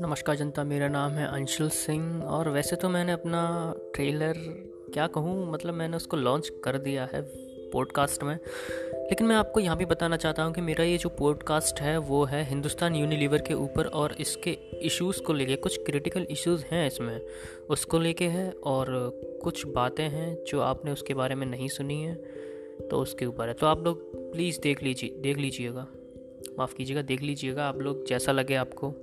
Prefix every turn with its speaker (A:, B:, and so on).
A: नमस्कार जनता, मेरा नाम है अंशुल सिंह और वैसे तो मैंने अपना ट्रेलर क्या कहूँ मतलब मैंने उसको लॉन्च कर दिया है पॉडकास्ट में। लेकिन मैं आपको यहाँ भी बताना चाहता हूँ कि मेरा ये जो पॉडकास्ट है, वो है हिंदुस्तान यूनिलीवर के ऊपर और इसके इश्यूज़ को लेके, कुछ क्रिटिकल इश्यूज़ हैं इसमें, उसको लेके है और कुछ बातें हैं जो आपने उसके बारे में नहीं सुनी है तो उसके ऊपर है। तो आप लोग प्लीज़ देख लीजिए, देख लीजिएगा, माफ़ कीजिएगा, देख लीजिएगा, आप लोग जैसा लगे आपको।